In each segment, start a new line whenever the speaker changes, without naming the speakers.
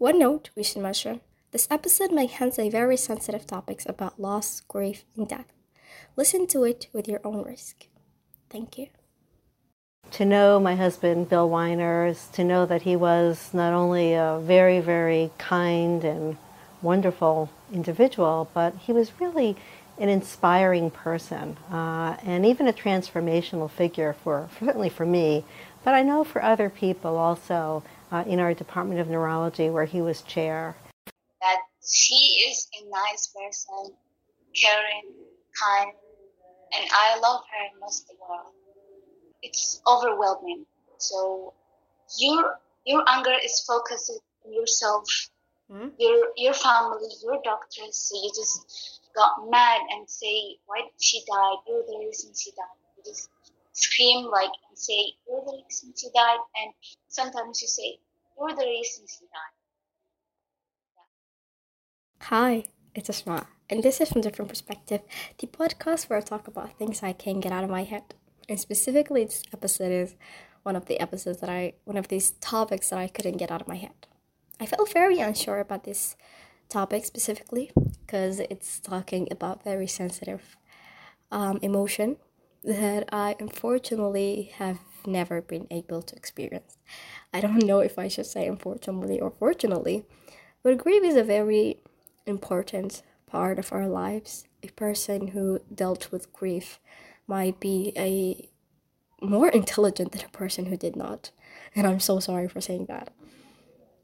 One note we should mention this episode may handle very sensitive topics about loss, grief, and death. Listen to it with your own risk. Thank you.
To know my husband, Bill Weiner, is to know that he was not only a very, very kind and wonderful individual, but he was really an inspiring person uh, and even a transformational figure for, certainly for me, but I know for other people also uh, in our Department of Neurology where he was chair.
That he is a nice person, caring, kind, and I love her most of all. It's overwhelming. So your your anger is focused on yourself, mm-hmm. your your family, your doctors. So you just got mad and say, why did she die? You're the reason she died. You just scream like and say, you're the reason she died. And sometimes you say, you're the reason she died.
Yeah. Hi, it's Asma. And this is from Different Perspective, the podcast where I talk about things I can't get out of my head. And specifically, this episode is one of the episodes that I, one of these topics that I couldn't get out of my head. I felt very unsure about this topic specifically because it's talking about very sensitive um, emotion that I unfortunately have never been able to experience. I don't know if I should say unfortunately or fortunately, but grief is a very important part of our lives. A person who dealt with grief might be a more intelligent than a person who did not. And I'm so sorry for saying that.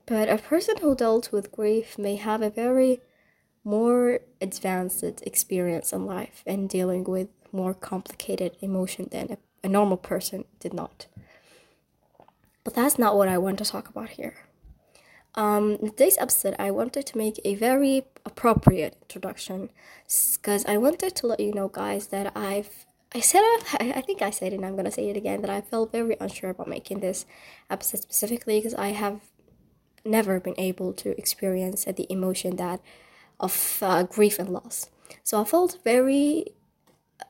But a person who dealt with grief may have a very more advanced experience in life and dealing with more complicated emotion than a, a normal person did not. But that's not what I want to talk about here. Um, in today's episode, I wanted to make a very appropriate introduction because I wanted to let you know, guys, that I've I said I think I said it, and I'm gonna say it again that I felt very unsure about making this episode specifically because I have never been able to experience the emotion that of uh, grief and loss. So I felt very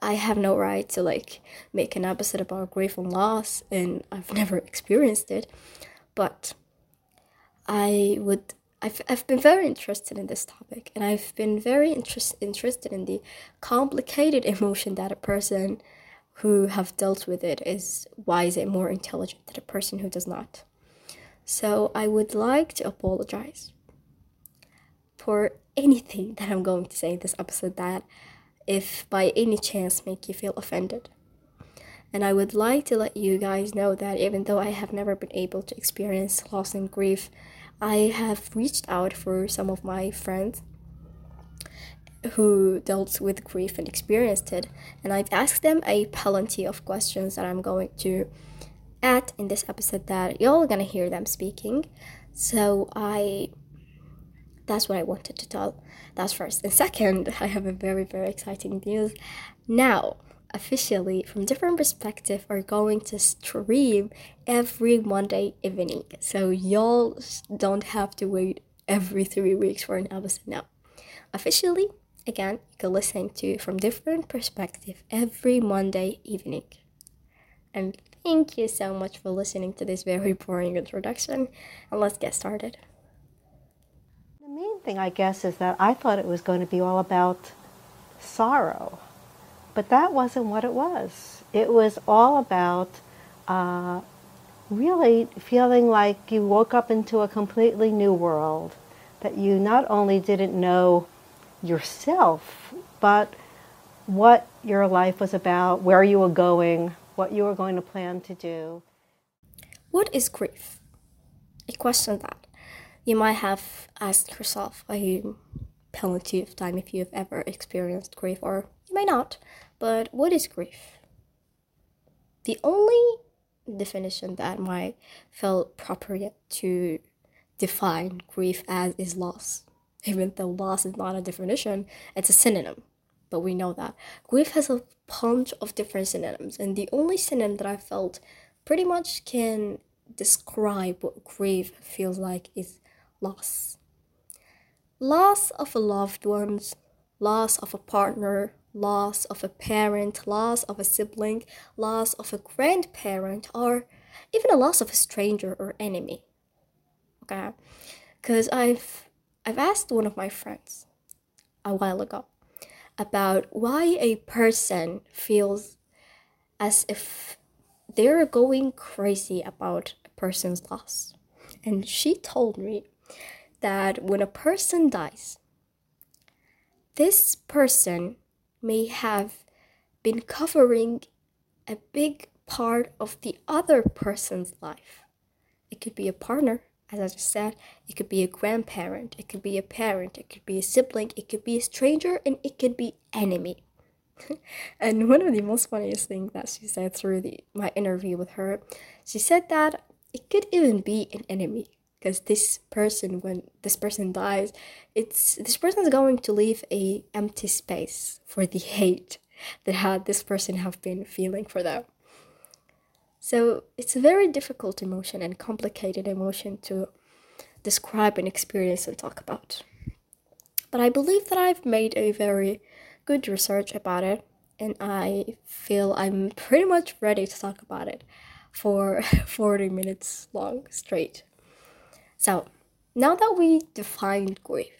I have no right to like make an episode about grief and loss and I've never experienced it. But I would I've, I've been very interested in this topic and I've been very interest, interested in the complicated emotion that a person who have dealt with it is why is it more intelligent than a person who does not. So I would like to apologize for anything that I'm going to say in this episode that if by any chance make you feel offended. And I would like to let you guys know that even though I have never been able to experience loss and grief, I have reached out for some of my friends who dealt with grief and experienced it, and I've asked them a plenty of questions that I'm going to add in this episode that y'all gonna hear them speaking. So I that's what I wanted to tell. That's first. And second, I have a very, very exciting news. Now, officially, from different perspective, are going to stream every Monday evening. So y'all don't have to wait every three weeks for an episode now. Officially, again, you can listen to from different perspective every Monday evening. And Thank you so much for listening to this very boring introduction, and let's get started.
The main thing, I guess, is that I thought it was going to be all about sorrow, but that wasn't what it was. It was all about uh, really feeling like you woke up into a completely new world, that you not only didn't know yourself, but what your life was about, where you were going, what you were going to plan to do.
What is grief? A question that you might have asked yourself a plenty of time if you've ever experienced grief, or you may not. But what is grief? The only definition that might feel appropriate to define grief as is loss. Even though loss is not a definition, it's a synonym but we know that. Grief has a bunch of different synonyms, and the only synonym that I felt pretty much can describe what grief feels like is loss. Loss of a loved one, loss of a partner, loss of a parent, loss of a sibling, loss of a grandparent, or even a loss of a stranger or enemy. Okay? because I've I've asked one of my friends a while ago about why a person feels as if they're going crazy about a person's loss. And she told me that when a person dies, this person may have been covering a big part of the other person's life. It could be a partner, as I just said, it could be a grandparent, it could be a parent, it could be a sibling, it could be a stranger, and it could be enemy. and one of the most funniest things that she said through the, my interview with her, she said that it could even be an enemy because this person when this person dies it's this person is going to leave a empty space for the hate that had this person have been feeling for them. So it's a very difficult emotion and complicated emotion to describe and experience and talk about. But i believe that i've made a very good research about it and i feel i'm pretty much ready to talk about it for 40 minutes long straight so, now that we defined grief,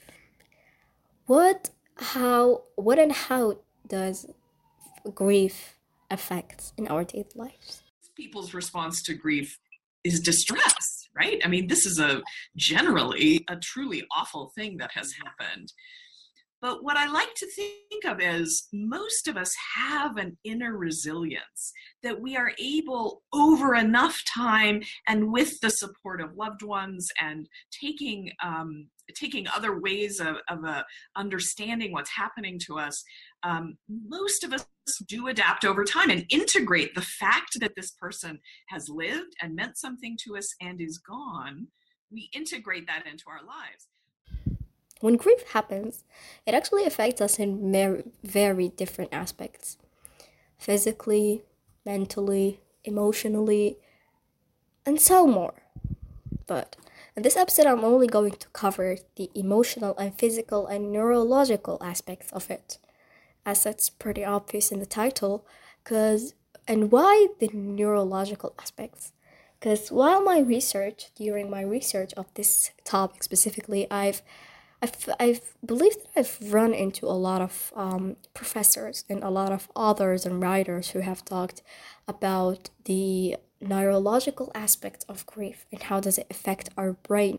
what, how, what, and how does grief affect in our daily lives?
People's response to grief is distress, right? I mean, this is a generally a truly awful thing that has happened. But what I like to think of is most of us have an inner resilience that we are able over enough time and with the support of loved ones and taking um, taking other ways of, of uh, understanding what's happening to us um, most of us do adapt over time and integrate the fact that this person has lived and meant something to us and is gone. We integrate that into our lives
when grief happens, it actually affects us in very, very different aspects physically, mentally, emotionally, and so more. But in this episode, I'm only going to cover the emotional and physical and neurological aspects of it, as that's pretty obvious in the title. Because and why the neurological aspects? Because while my research, during my research of this topic specifically, I've I've, I've believed that I've run into a lot of um, professors and a lot of authors and writers who have talked about the neurological aspects of grief and how does it affect our brain.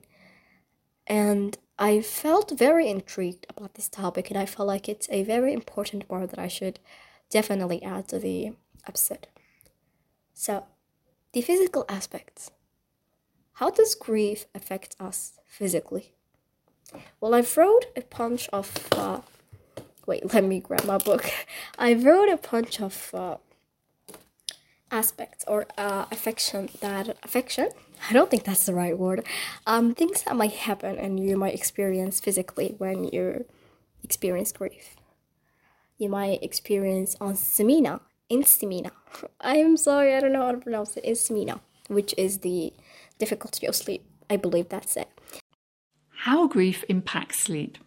And I felt very intrigued about this topic and I felt like it's a very important part that I should definitely add to the episode. So, the physical aspects. How does grief affect us physically? Well, I've wrote a bunch of. Uh, wait, let me grab my book. I wrote a bunch of uh, aspects or uh, affection that affection. I don't think that's the right word. Um, things that might happen and you might experience physically when you experience grief. You might experience on semina, insomnia. I am sorry, I don't know how to pronounce it. Insomnia, which is the difficulty of sleep. I believe that's it.
How grief impacts sleep.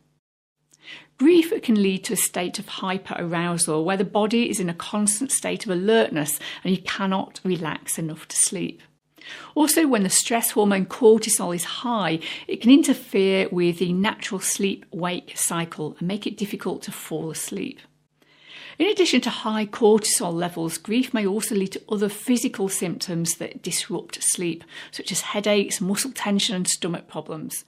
Grief can lead to a state of hyperarousal where the body is in a constant state of alertness and you cannot relax enough to sleep. Also, when the stress hormone cortisol is high, it can interfere with the natural sleep wake cycle and make it difficult to fall asleep. In addition to high cortisol levels, grief may also lead to other physical symptoms that disrupt sleep, such as headaches, muscle tension, and stomach problems.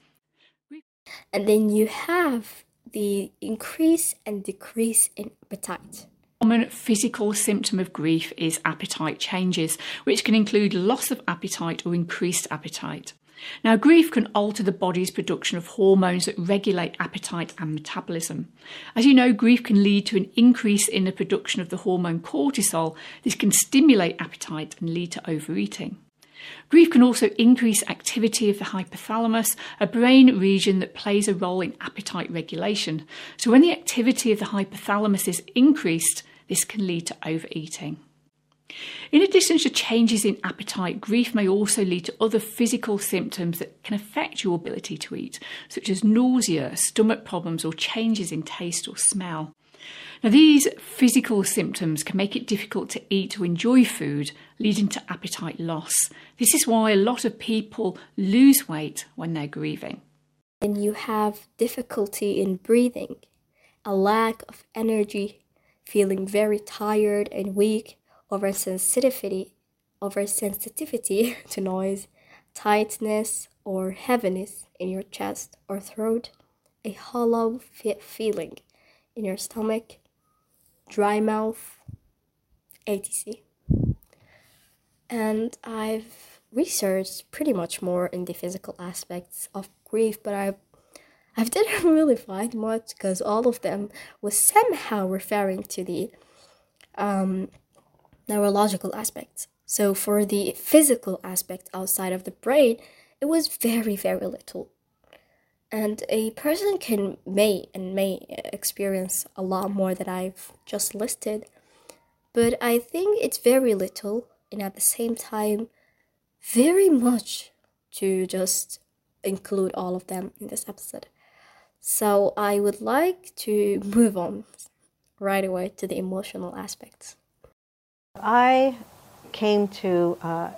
And then you have the increase and decrease in appetite.
Common physical symptom of grief is appetite changes, which can include loss of appetite or increased appetite. Now, grief can alter the body's production of hormones that regulate appetite and metabolism. As you know, grief can lead to an increase in the production of the hormone cortisol. This can stimulate appetite and lead to overeating. Grief can also increase activity of the hypothalamus, a brain region that plays a role in appetite regulation. So, when the activity of the hypothalamus is increased, this can lead to overeating. In addition to changes in appetite, grief may also lead to other physical symptoms that can affect your ability to eat, such as nausea, stomach problems, or changes in taste or smell. Now, these physical symptoms can make it difficult to eat or enjoy food, leading to appetite loss. This is why a lot of people lose weight when they're grieving.
and you have difficulty in breathing, a lack of energy, feeling very tired and weak, oversensitivity, oversensitivity to noise, tightness or heaviness in your chest or throat, a hollow feeling in your stomach, dry mouth, etc. And I've researched pretty much more in the physical aspects of grief, but I I didn't really find much because all of them was somehow referring to the um, neurological aspects. So for the physical aspect outside of the brain, it was very very little. And a person can may and may experience a lot more that I've just listed, but I think it's very little and at the same time very much to just include all of them in this episode. So I would like to move on right away to the emotional aspects.
I came to uh,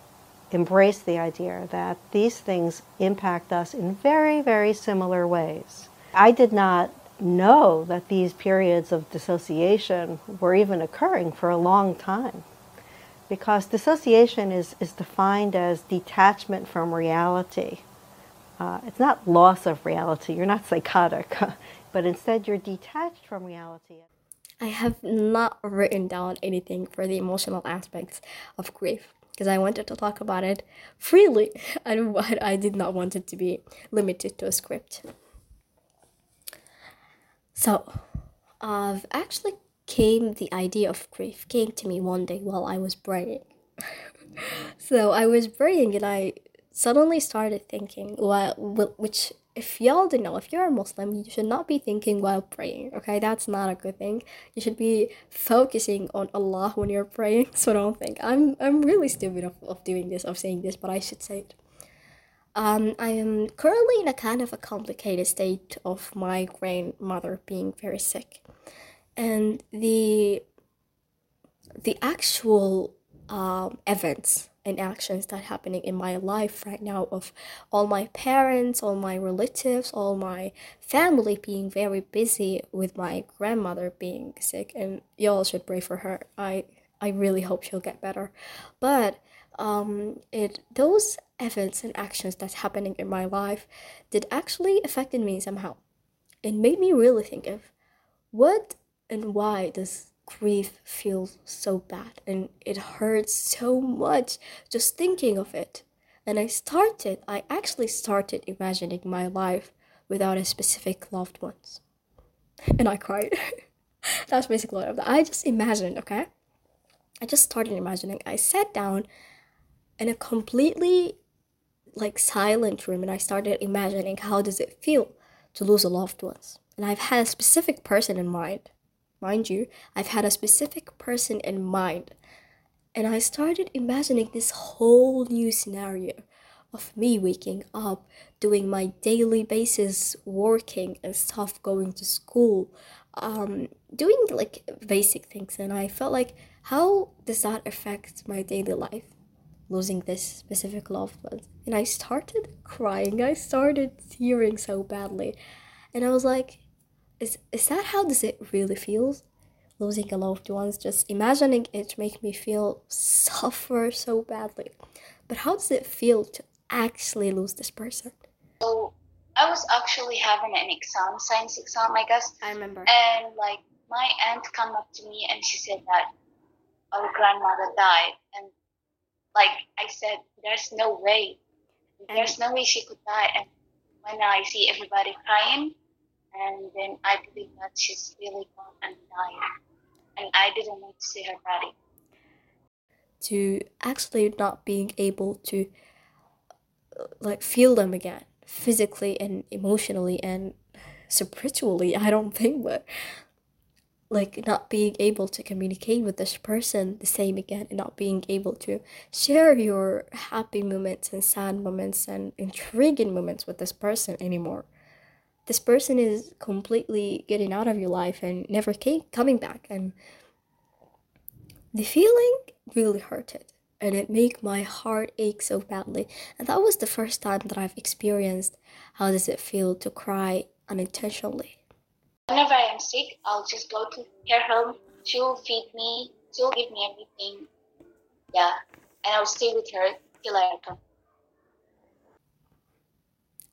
embrace the idea that these things impact us in very, very similar ways. I did not know that these periods of dissociation were even occurring for a long time because dissociation is, is defined as detachment from reality. Uh, it's not loss of reality, you're not psychotic, but instead you're detached from reality.
I have not written down anything for the emotional aspects of grief because I wanted to talk about it freely. I, I did not want it to be limited to a script. So, I've actually came the idea of grief came to me one day while I was praying. so I was praying and I suddenly started thinking, well, which if y'all don't know, if you're a Muslim, you should not be thinking while praying. Okay, that's not a good thing. You should be focusing on Allah when you're praying. So don't think I'm I'm really stupid of, of doing this, of saying this, but I should say it. Um, I am currently in a kind of a complicated state of my grandmother being very sick and the the actual um, events and actions that happening in my life right now of all my parents all my relatives all my family being very busy with my grandmother being sick. And y'all should pray for her. I i really hope she'll get better. But um it those events and actions that's happening in my life did actually affected me somehow. It made me really think of what and why does grief feels so bad and it hurts so much just thinking of it. And i started i actually started imagining my life without a specific loved ones. And i cried. That's basically what i just imagined okay? I just started imagining. I sat down in a completely like silent room and i started imagining how does it feel to lose a loved ones. And i've had a specific person in mind Mind you, I've had a specific person in mind. And I started imagining this whole new scenario of me waking up, doing my daily basis working and stuff, going to school, um, doing like basic things. And I felt like, how does that affect my daily life? Losing this specific loved one. And I started crying. I started tearing so badly. And I was like, is is that how does it really feels? Losing a loved ones, just imagining it make me feel suffer so badly. But how does it feel to actually lose this person?
So I was actually having an exam, science exam, I guess.
I remember.
And like my aunt come up to me and she said that our grandmother died, and like I said, there's no way, there's no way she could die. And when I see everybody crying, and then I believe that she's really gone and died. And I didn't want to see her body.
To actually not being able to like feel them again, physically and emotionally and spiritually, I don't think, but like not being able to communicate with this person the same again and not being able to share your happy moments and sad moments and intriguing moments with this person anymore this person is completely getting out of your life and never came coming back and the feeling really hurted and it make my heart ache so badly. And that was the first time that I've experienced how does it feel to cry unintentionally.
Whenever I am sick, I'll just go to her home. She'll feed me. She'll give me everything. Yeah, and I'll stay with her till I come.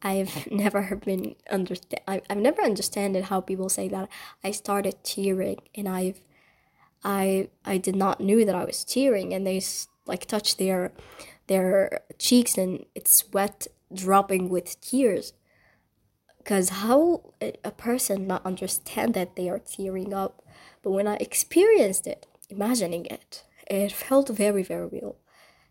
I've never been understand. I've never understood how people say that. I started tearing, and I've, I, I did not knew that I was tearing, and they like touch their, their cheeks, and it's wet, dropping with tears. Cause how a person not understand that they are tearing up, but when I experienced it, imagining it, it felt very very real.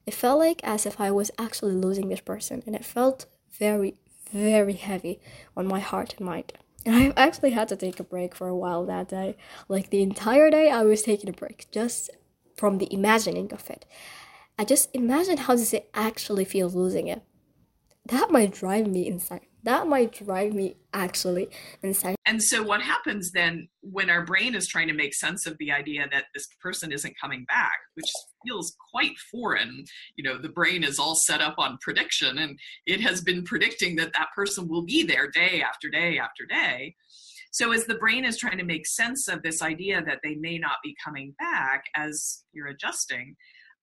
It felt like as if I was actually losing this person, and it felt very very heavy on my heart and mind. And I actually had to take a break for a while that day. Like the entire day, I was taking a break just from the imagining of it. I just imagine how does it actually feel losing it. That might drive me insane that might drive me actually insane.
And so, what happens then when our brain is trying to make sense of the idea that this person isn't coming back, which feels quite foreign? You know, the brain is all set up on prediction and it has been predicting that that person will be there day after day after day. So, as the brain is trying to make sense of this idea that they may not be coming back as you're adjusting,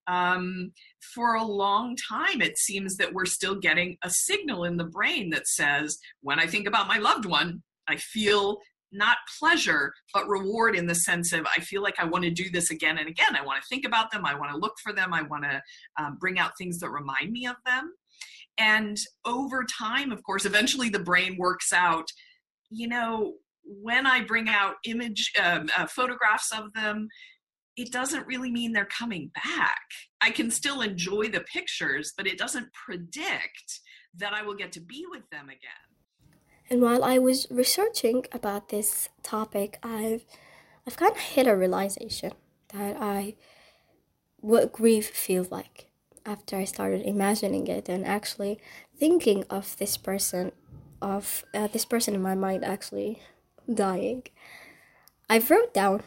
um, for a long time, it seems that we're still getting a signal in the brain that says, when I think about my loved one, I feel not pleasure, but reward in the sense of I feel like I want to do this again and again. I want to think about them. I want to look for them. I want to um, bring out things that remind me of them. And over time, of course, eventually the brain works out, you know, when I bring out image um, uh, photographs of them, it doesn't really mean they're coming back. I can still enjoy the pictures, but it doesn't predict that I will get to be with them again.
And while I was researching about this topic, I've I've kind of hit a realization that I what grief feels like after I started imagining it and actually thinking of this person of uh, this person in my mind actually dying. I wrote down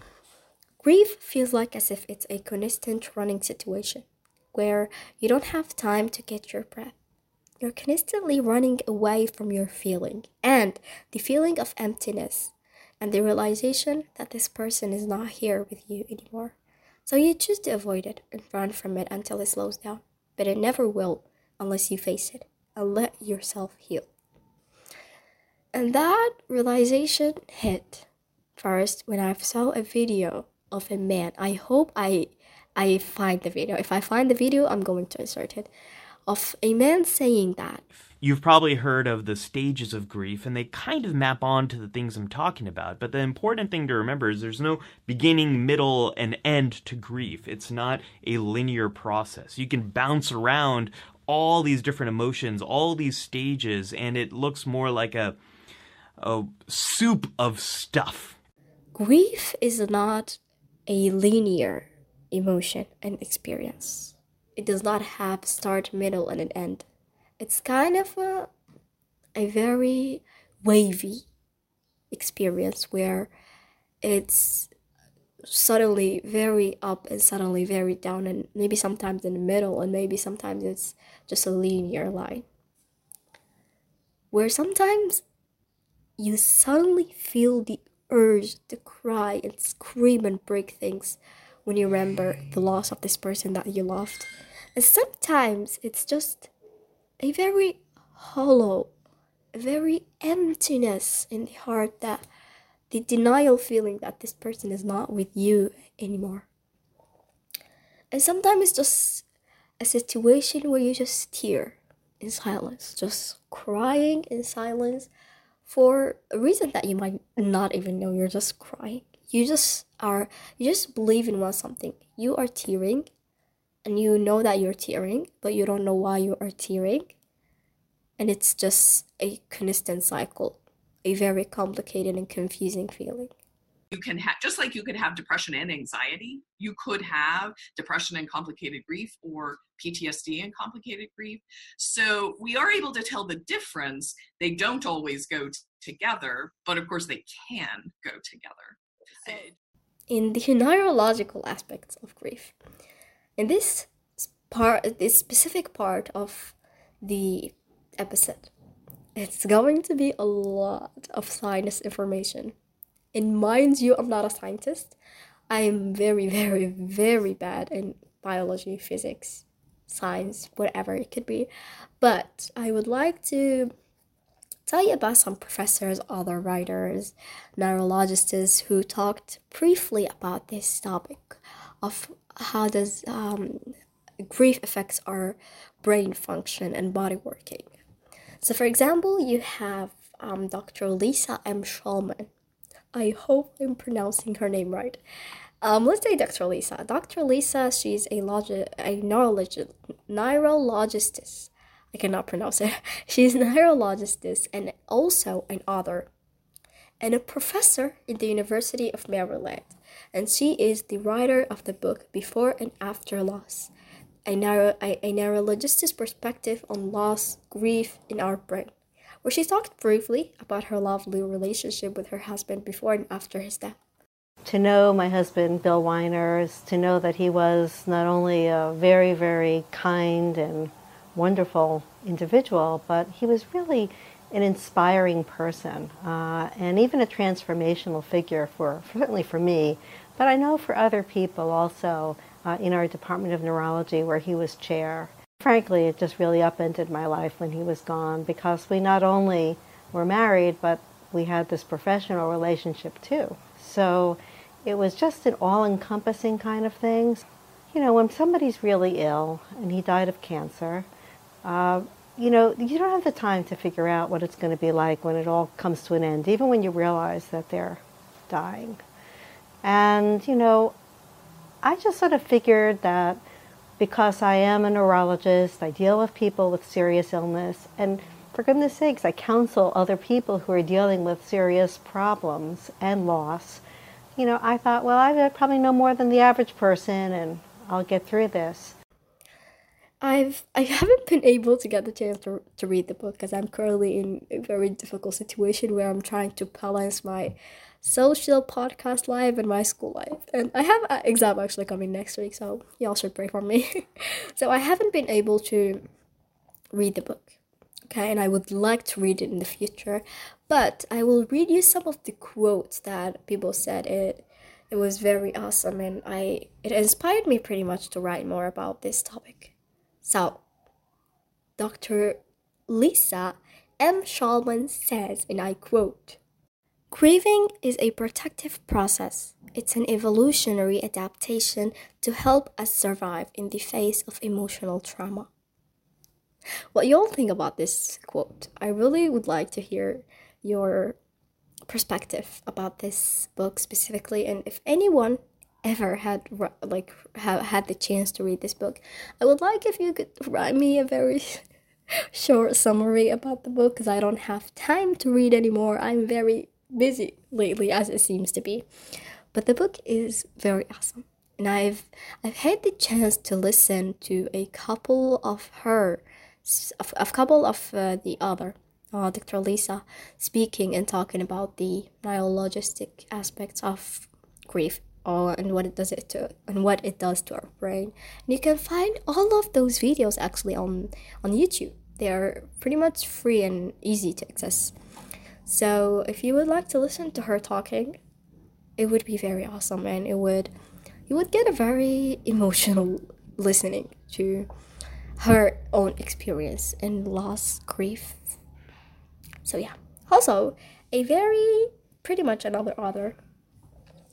Grief feels like as if it's a constant running situation where you don't have time to get your breath. You're constantly running away from your feeling and the feeling of emptiness and the realization that this person is not here with you anymore. So you choose to avoid it and run from it until it slows down. But it never will unless you face it and let yourself heal. And that realization hit first when I saw a video of a man. I hope I I find the video. If I find the video, I'm going to insert it. Of a man saying that.
You've probably heard of the stages of grief, and they kind of map on to the things I'm talking about. But the important thing to remember is there's no beginning, middle, and end to grief. It's not a linear process. You can bounce around all these different emotions, all these stages, and it looks more like a, a soup of stuff.
Grief is not a linear emotion and experience. It does not have start, middle, and an end. It's kind of a, a very wavy experience where it's suddenly very up and suddenly very down and maybe sometimes in the middle and maybe sometimes it's just a linear line where sometimes you suddenly feel the urge to cry and scream and break things when you remember the loss of this person that you loved. And sometimes it's just a very hollow, a very emptiness in the heart that the denial feeling that this person is not with you anymore. And sometimes it's just a situation where you just tear in silence, just crying in silence for a reason that you might not even know. You're just crying. You just are you just believe in one something. You are tearing and you know that you're tearing but you don't know why you are tearing. And it's just a constant cycle a very complicated and confusing feeling
you can have just like you could have depression and anxiety you could have depression and complicated grief or ptsd and complicated grief so we are able to tell the difference they don't always go t- together but of course they can go together
in the neurological aspects of grief in this part, this specific part of the episode. It's going to be a lot of science information. And mind you, I'm not a scientist. I am very, very, very bad in biology, physics, science, whatever it could be. But I would like to tell you about some professors, other writers, neurologists who talked briefly about this topic of how does um, grief affects our brain function and body working. So, for example, you have um, Dr. Lisa M. Shulman. I hope I'm pronouncing her name right. Um, let's say Dr. Lisa. Dr. Lisa, she's a, logi- a neurologist, neurologist. I cannot pronounce it. She's a neurologist and also an author and a professor in the University of Maryland. And she is the writer of the book Before and After Loss a, neuro, a, a neurologist's perspective on loss, grief in our brain, where she talked briefly about her lovely relationship with her husband before and after his death.
To know my husband, Bill Weiners, to know that he was not only a very, very kind and wonderful individual, but he was really an inspiring person uh, and even a transformational figure for certainly for me, but I know for other people also uh, in our Department of Neurology where he was chair. Frankly, it just really upended my life when he was gone because we not only were married, but we had this professional relationship too. So it was just an all encompassing kind of thing. You know, when somebody's really ill and he died of cancer, uh, you know, you don't have the time to figure out what it's going to be like when it all comes to an end, even when you realize that they're dying. And, you know, I just sort of figured that because I am a neurologist, I deal with people with serious illness, and for goodness sakes, I counsel other people who are dealing with serious problems and loss. You know, I thought, well, I probably know more than the average person, and I'll get through this.
I've I haven't been able to get the chance to, to read the book because I'm currently in a very difficult situation where I'm trying to balance my social podcast life and my school life. And I have an exam actually coming next week, so y'all should pray for me. so I haven't been able to read the book. Okay, and I would like to read it in the future, but I will read you some of the quotes that people said it it was very awesome and I it inspired me pretty much to write more about this topic. So, Dr. Lisa M. Shulman says, and I quote, Grieving is a protective process. It's an evolutionary adaptation to help us survive in the face of emotional trauma. What you all think about this quote? I really would like to hear your perspective about this book specifically, and if anyone ever had like have had the chance to read this book, I would like if you could write me a very short summary about the book because I don't have time to read anymore. I'm very busy lately as it seems to be. But the book is very awesome. And I've I've had the chance to listen to a couple of her a couple of uh, the other uh, Dr. Lisa speaking and talking about the neurologistic aspects of grief uh, and what it does it to and what it does to our brain. And you can find all of those videos actually on on YouTube. They are pretty much free and easy to access. So if you would like to listen to her talking, it would be very awesome and it would you would get a very emotional listening to her own experience in loss, grief. So yeah. Also, a very pretty much another author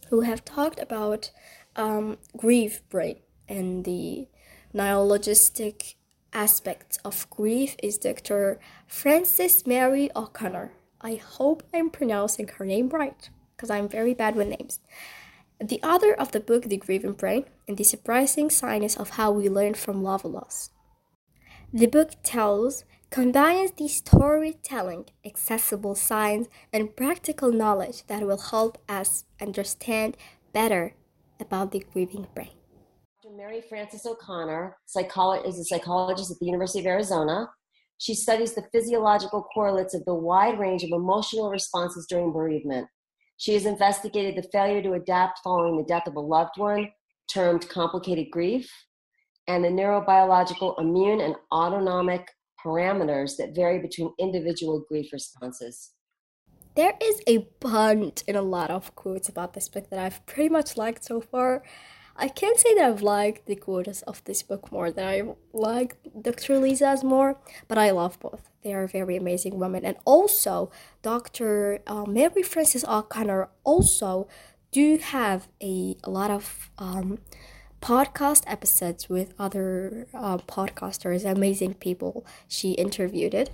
who have talked about um, grief brain and the neurologistic aspects of grief is Dr. Frances Mary O'Connor. I hope I'm pronouncing her name right, because I'm very bad with names. The author of the book The Grieving Brain and the Surprising Science of How We Learn from Love Loss. The book tells, combines the storytelling, accessible science, and practical knowledge that will help us understand better about the grieving brain.
Dr. Mary Frances O'Connor psycholo- is a psychologist at the University of Arizona. She studies the physiological correlates of the wide range of emotional responses during bereavement. She has investigated the failure to adapt following the death of a loved one, termed complicated grief. and the neurobiological, immune, and autonomic parameters that vary between individual grief responses.
There is a bunch and a lot of quotes about this book that I've pretty much liked so far. I can't say that I've liked the quotes of this book more than I like Dr. Lisa's more, but I love both. They are very amazing women. And also, Dr. Uh, Mary Frances O'Connor also do have a, a lot of um, podcast episodes with other uh, podcasters, amazing people she interviewed.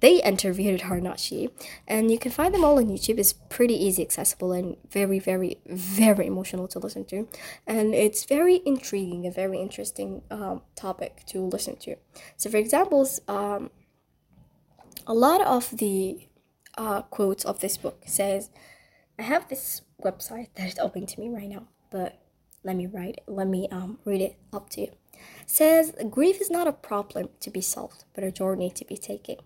They interviewed her, not she. And you can find them all on YouTube. It's pretty easy, accessible, and very, very, very emotional to listen to. And it's very intriguing, a very interesting um, topic to listen to. So, for examples, um, a lot of the uh, quotes of this book says, I have this website that is open to me right now, but let me write it. Let me um, read it up to you. says, grief is not a problem to be solved, but a journey to be taken.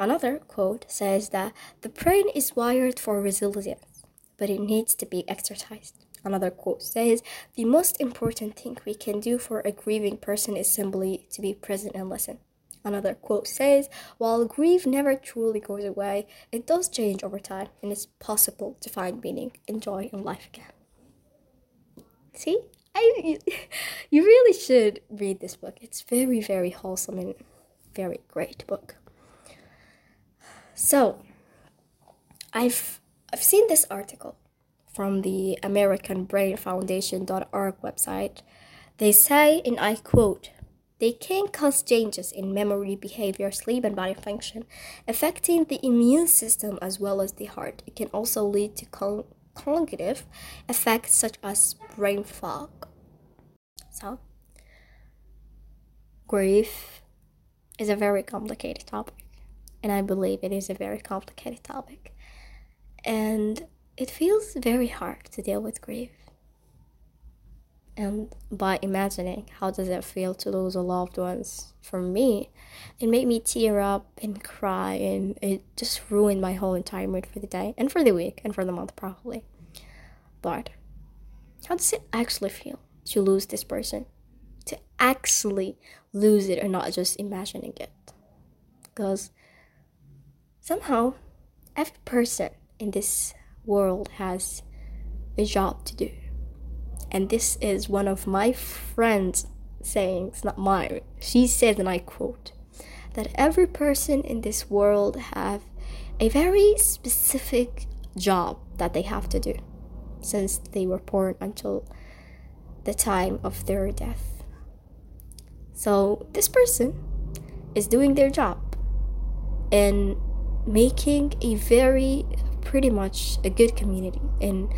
Another quote says that the brain is wired for resilience, but it needs to be exercised. Another quote says, The most important thing we can do for a grieving person is simply to be present and listen. Another quote says, While grief never truly goes away, it does change over time, and it's possible to find meaning and joy in life again. See? I, you really should read this book. It's very, very wholesome and very great book. So, I've I've seen this article from the American Brain Foundation.org website. They say, and I quote, they can cause changes in memory, behavior, sleep, and body function, affecting the immune system as well as the heart. It can also lead to con- cognitive effects such as brain fog. So, grief is a very complicated topic and I believe it is a very complicated topic. And it feels very hard to deal with grief. And by imagining how does it feel to lose a loved ones, for me, it made me tear up and cry, and it just ruined my whole entire mood for the day and for the week and for the month probably. But how does it actually feel to lose this person? To actually lose it and not just imagining it? Because somehow every person in this world has a job to do. And this is one of my friends' sayings, not mine. She said, and I quote, that every person in this world have a very specific job that they have to do since they were born until the time of their death. So this person is doing their job and making a very pretty much a good community and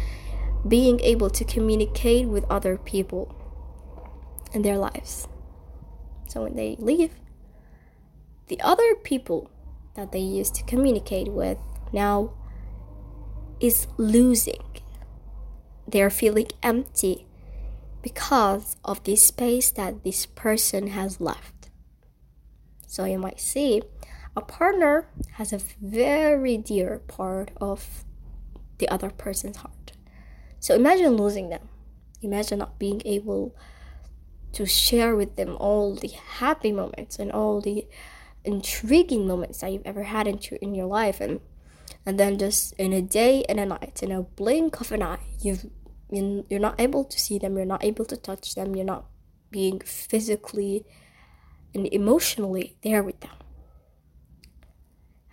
being able to communicate with other people in their lives. So when they leave, the other people that they used to communicate with now is losing. They're feeling empty because of the space that this person has left. So you might see a partner has a very dear part of the other person's heart. So imagine losing them. Imagine not being able to share with them all the happy moments and all the intriguing moments that you've ever had in, in your life and and then just in a day and a night in a blink of an eye you've you're not able to see them you're not able to touch them you're not being physically and emotionally there with them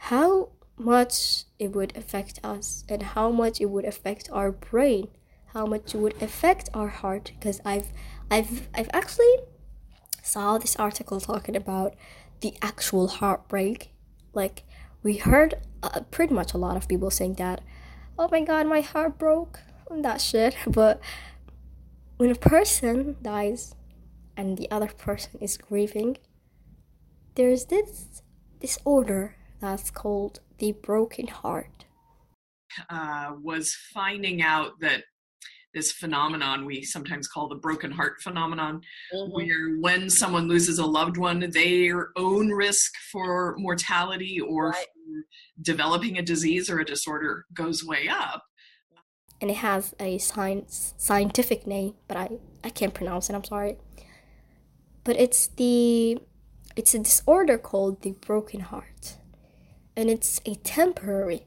how much it would affect us and how much it would affect our brain how much it would affect our heart because i've i've i've actually saw this article talking about the actual heartbreak. Like we heard uh, pretty much a lot of people saying that oh my god my heart broke that shit. But when a person dies and the other person is grieving there's this disorder that's called The Broken Heart.
Uh, was finding out that this phenomenon we sometimes call the broken heart phenomenon, mm-hmm. where when someone loses a loved one, their own risk for mortality or right. developing a disease or a disorder goes way up.
And it has a science, scientific name, but I, I can't pronounce it, I'm sorry. but it's the it's a disorder called the broken heart and it's a temporary.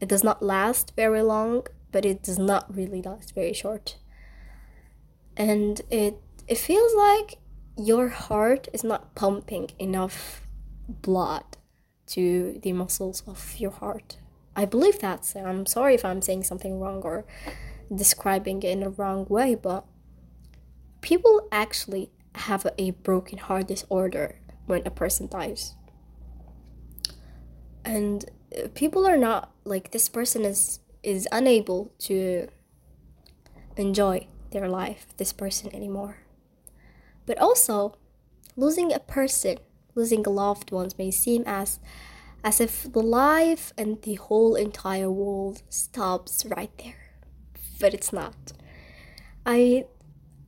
It does not last very long but it does not really last very short. And it it feels like your heart is not pumping enough blood to the muscles of your heart. I believe that So i'm sorry if i'm saying something wrong or describing it in a wrong way but people actually have a broken heart disorder when a person dies. And uh, people are not like this person is is unable to enjoy their life, this person anymore. But also, losing a person, losing loved ones may seem as as if the life and the whole entire world stops right there. But it's not. I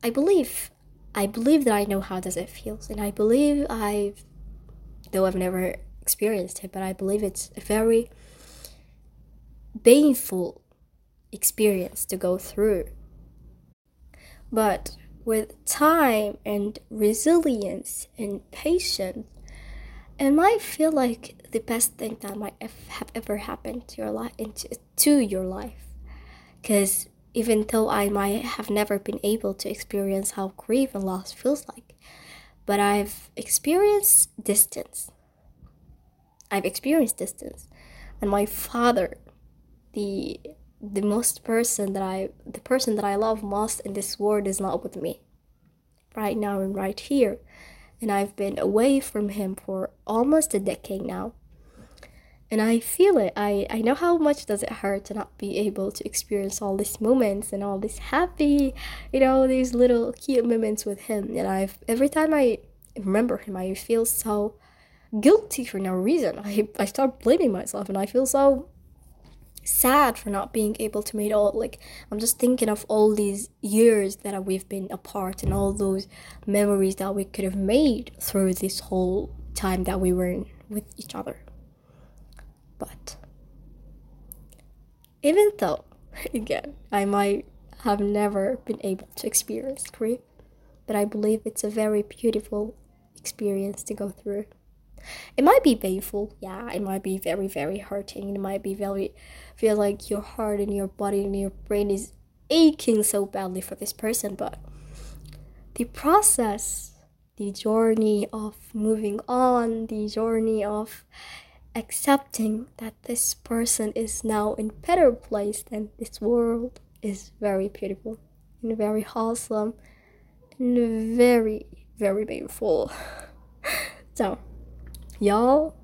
I believe I believe that I know how does it feels, and I believe I've, though I've never experienced it, but I believe it's a very painful experience to go through. But with time and resilience and patience, it might feel like the best thing that might have ever happened to your life, to your life, because even though I might have never been able to experience how grief and loss feels like. But I've experienced distance. I've experienced distance. And my father, the the most person that I the person that I love most in this world is not with me. Right now and right here. And I've been away from him for almost a decade now and I feel it. I, I know how much does it hurt to not be able to experience all these moments and all these happy, you know, these little cute moments with him. And I every time I remember him, I feel so guilty for no reason. I I start blaming myself, and I feel so sad for not being able to make all like i'm just thinking of all these years that we've been apart and all those memories that we could have made through this whole time that we were with each other but even though, again, I might have never been able to experience grief, but I believe it's a very beautiful experience to go through. It might be painful, yeah, it might be very, very hurting, it might be very feel like your heart and your body and your brain is aching so badly for this person, but the process, the journey of moving on, the journey of accepting that this person is now in better place than this world is very beautiful and very wholesome and very very painful. So y'all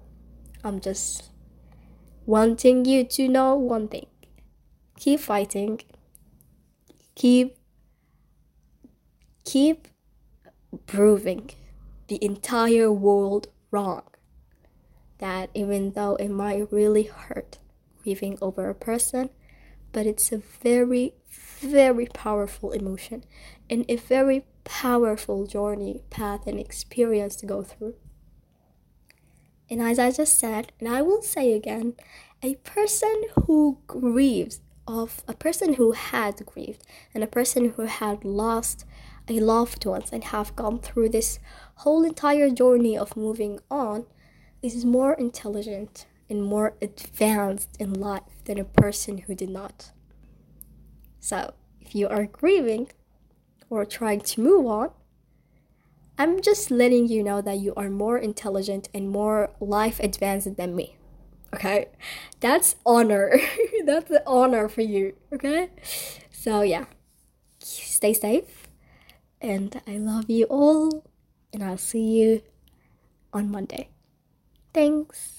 i'm just wanting you to know one thing. Keep fighting. Keep keep proving the entire world wrong. That even though it might really hurt grieving over a person, but it's a very, very powerful emotion and a very powerful journey, path, and experience to go through. And as I just said, and I will say again, a person who grieves of a person who had grieved and a person who had lost a loved one and have gone through this whole entire journey of moving on is more intelligent and more advanced in life than a person who did not. So, if you are grieving or trying to move on, I'm just letting you know that you are more intelligent and more life advanced than me. Okay? That's honor. That's honor for you. Okay? So, yeah. Stay safe. And I love you all. And I'll see you on Monday. Thanks.